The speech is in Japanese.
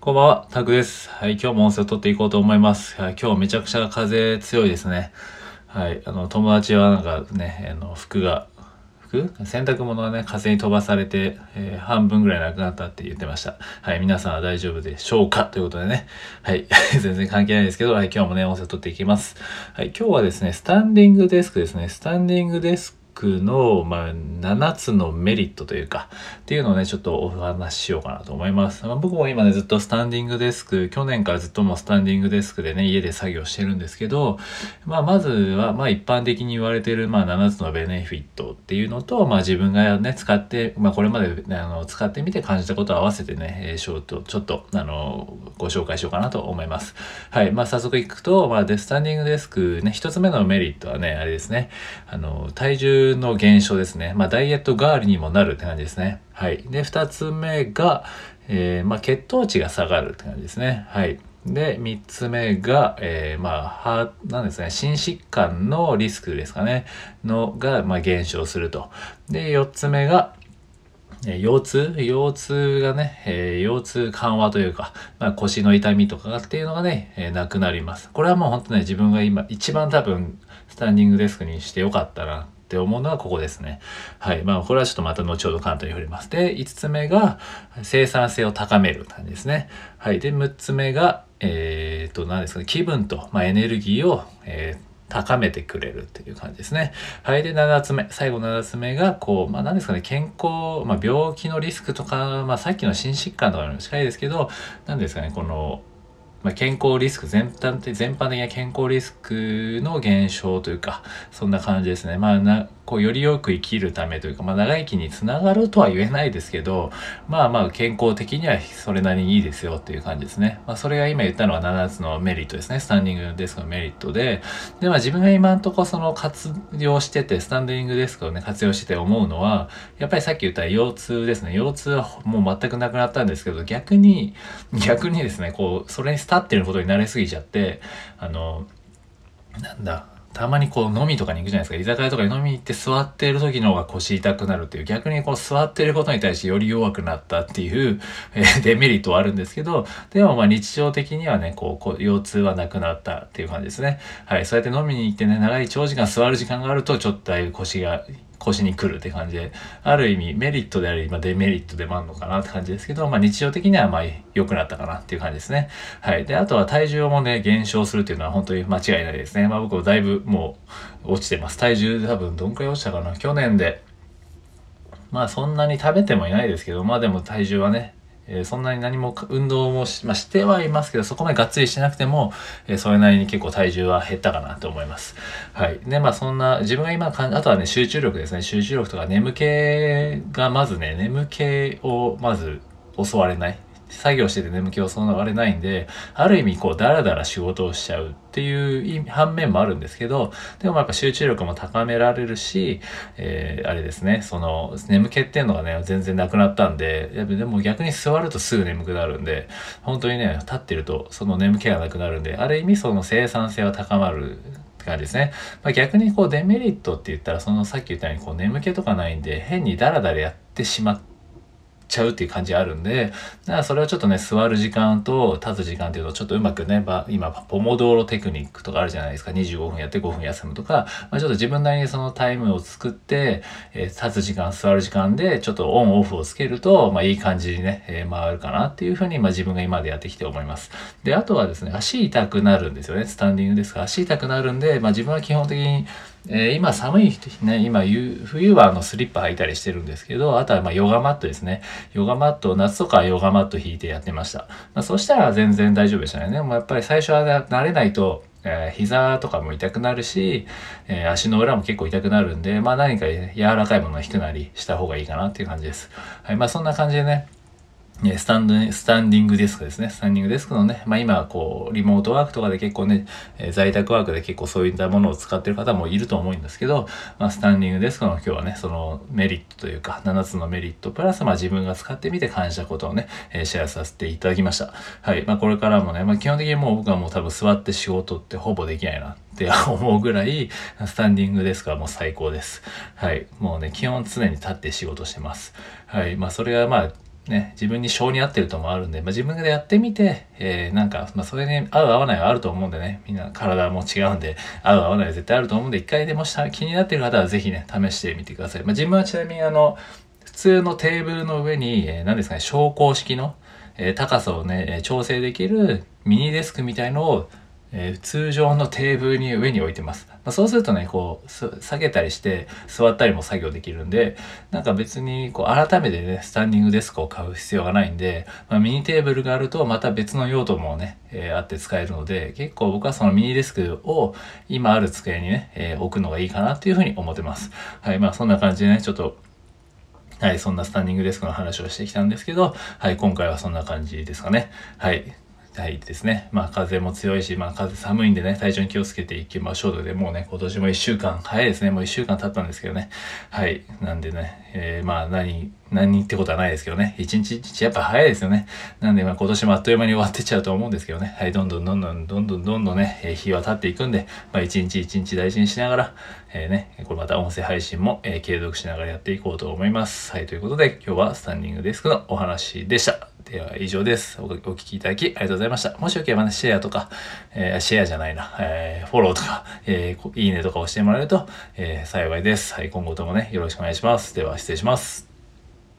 こんばんは、タクです。はい、今日も音声を撮っていこうと思います。はい、今日めちゃくちゃ風強いですね。はい、あの、友達はなんかね、あの、服が、服？洗濯物がね、風に飛ばされて、えー半分ぐらいなくなったって言ってました。はい、皆さんは大丈夫でしょうか？ということでね。はい、全然関係ないですけど、はい、今日もね、音声を撮っていきます。はい、今日はですね、スタンディングデスクですね。スタンディングデスクの、まあ、7つのメリットというか、っていうのをね、ちょっとお話ししようかなと思います。まあ、僕も今ね、ずっとスタンディングデスク、去年からずっともうスタンディングデスクでね、家で作業してるんですけど、まあ、まずは、まあ、一般的に言われてる、まあ、7つのベネフィットっていうのと、まあ、自分がね、使って、まあ、これまで、ね、あの、使ってみて感じたことを合わせてね、えー、ショート、ちょっと、あの、ご紹介しようかなと思います。はい。まあ、早速いくと、まあ、で、スタンディングデスクね、一つ目のメリットはね、あれですね、あの、体重の減少ですね。まあ、ダイエット代わりにもなるって感じですね。はい。で、二つ目が、えーまあ、血糖値が下がるって感じですね。はい。で、三つ目が、えー、まあ、は、なんですね、心疾患のリスクですかね、のが、まあ、減少すると。で、四つ目が、えー腰痛？腰痛がね、えー腰痛緩和というか、まあ、腰の痛みとかっていうのがね、えーなくなります。これはもう本当ね、自分が今一番多分、スタンディングデスクにしてよかったなって思うのはここですね。はい。まあ、これはちょっとまた後ほど簡単に触れます。で、5つ目が生産性を高める感じですね。はい。で、6つ目が、えー、と、何ですかね、気分と、まあ、エネルギーを、えー高めてくれるっていう感じですね。はい。で、7つ目。最後7つ目が、こう、まあ何ですかね、健康、まあ病気のリスクとか、まあさっきの心疾患とかにも近いですけど、何ですかね、この、まあ、健康リスク全般的全般的な健康リスクの減少というかそんな感じですね。まあなこうよりよく生きるためというか、まあ、長生きにつながるとは言えないですけどまあまあ健康的にはそれなりにいいですよっていう感じですね、まあ、それが今言ったのは7つのメリットですね。スタンディングデスクのメリットで。でまあ自分が今んとこその活用しててスタンディングデスクをね活用してて思うのはやっぱりさっき言った腰痛ですね。腰痛はもう全くなくなったんですけど逆に逆にですねこうそれに立ってることに慣れすぎちゃってあのなんだたまにこう飲みとかに行くじゃないですか。居酒屋とかに飲みに行って座っている時の方が腰痛くなるっていう逆にこう座っていることに対してより弱くなったっていう、えーデメリットはあるんですけどでもまあ日常的にはねこうこう腰痛はなくなったっていう感じですね。はいそうやって飲みに行ってね長い長時間座る時間があるとちょっとだいぶ腰が腰に来るって感じで、ある意味メリットであり、まあ、デメリットでもあるのかなって感じですけど、まあ日常的にはまあ良くなったかなっていう感じですね。はい。で、あとは体重もね、減少するっていうのは本当に間違いないですね。まあ僕もだいぶもう落ちてます。体重多分どんくらい落ちたかな？去年で、まあそんなに食べてもいないですけど、まあでも体重はね、えーそんなに何も運動もし,、まあ、してはいますけど、そこまでがっつりしてなくても、えーそれなりに結構体重は減ったかなと思います。はい。で、まあそんな、自分が今か、あとはね、集中力ですね。集中力とか眠気がまずね、眠気をまず襲われない。作業してて眠気を襲われないんで、ある意味こう、だらだら仕事をしちゃうっていう反面もあるんですけど、でもやっぱ集中力も高められるし、えーあれですね、その、眠気っていうのがね、全然なくなったんで、やっぱでも逆に座るとすぐ眠くなるんで、本当にね、立ってるとその眠気がなくなるんで、ある意味その生産性は高まるって感じですね。まあ、逆にこうデメリットって言ったら、そのさっき言ったようにこう眠気とかないんで、変にダラダラやってしまって、ちゃうっていう感じあるんで、だからそれをちょっとね、座る時間と立つ時間っていうのをちょっとうまくね、ば今、ポモドーロテクニックとかあるじゃないですか。25分やって5分休むとか、まあ、ちょっと自分なりにそのタイムを作って、えー立つ時間、座る時間でちょっとオンオフをつけると、まあいい感じにね、えー回るかなっていうふうに、まあ自分が今までやってきて思います。で、あとはですね、足痛くなるんですよね。スタンディングですから、足痛くなるんで、まあ自分は基本的に、えー今寒い日ね、今冬はあのスリッパ履いたりしてるんですけど、あとはまヨガマットですね。ヨガマット、夏とかヨガマット引いてやってました。まあ、そしたら全然大丈夫でしたね。でもやっぱり最初は慣れないと、えー膝とかも痛くなるし、えー足の裏も結構痛くなるんで、まあ何か柔らかいものを引くなりした方がいいかなっていう感じです。はい、まあそんな感じでね、ねスタンド、スタンディングデスクですね。スタンディングデスクのね、まあ今、こう、リモートワークとかで結構ね、え在宅ワークで結構そういったものを使ってる方もいると思うんですけど、まあスタンディングデスクの今日はね、そのメリットというか、7つのメリットプラス、まあ自分が使ってみて感じたことをね、えシェアさせていただきました。はい。まあこれからもね、まあ基本的にもう僕はもう多分座って仕事ってほぼできないなって 思うぐらい、スタンディングデスクはもう最高です。はい。もうね、基本常に立って仕事してます。はい。まあそれがまあ、ね、自分に性に合ってるともあるんで、まあ、自分でやってみて、えー、なんか、まあ、それに合う合わないはあると思うんでね、みんな体も違うんで、合う合わないは絶対あると思うんで、一回でもした気になってる方はぜひね、試してみてください。まあ、自分はちなみにあの、普通のテーブルの上に、えー、何ですかね、昇降式の、えー、高さをね、調整できるミニデスクみたいのをえー、通常のテーブルに上に置いてます。まあ、そうするとね、こう、下げたりして座ったりも作業できるんで、なんか別にこう改めてね、スタンディングデスクを買う必要がないんで、まあ、ミニテーブルがあるとまた別の用途もね、えー、あって使えるので、結構僕はそのミニデスクを今ある机にね、えー、置くのがいいかなっていうふうに思ってます。はい、まあそんな感じでね、ちょっとはい、そんなスタンディングデスクの話をしてきたんですけど、はい、今回はそんな感じですかね。はい。はいですね。まあ風も強いし、まあ風寒いんでね、体調に気をつけていきましょうので、もうね、今年も一週間、早いですね。もう一週間経ったんですけどね。はい。なんでね、えー、まあ何、何ってことはないですけどね。一日一日やっぱ早いですよね。なんでまあ今年もあっという間に終わってっちゃうと思うんですけどね。はい。どんどんどんどんどんどんどんどんね、えー、日は経っていくんで、まあ一日一日大事にしながら、えー、ね、これまた音声配信も、えー、継続しながらやっていこうと思います。はい。ということで今日はスタンディングデスクのお話でした。では以上です。お聞きいただきありがとうございました。もしよければね、シェアとか、えー、シェアじゃないな、えー、フォローとか、えー、いいねとか押してもらえると、えー、幸いです。はい、今後ともね、よろしくお願いします。では、失礼します。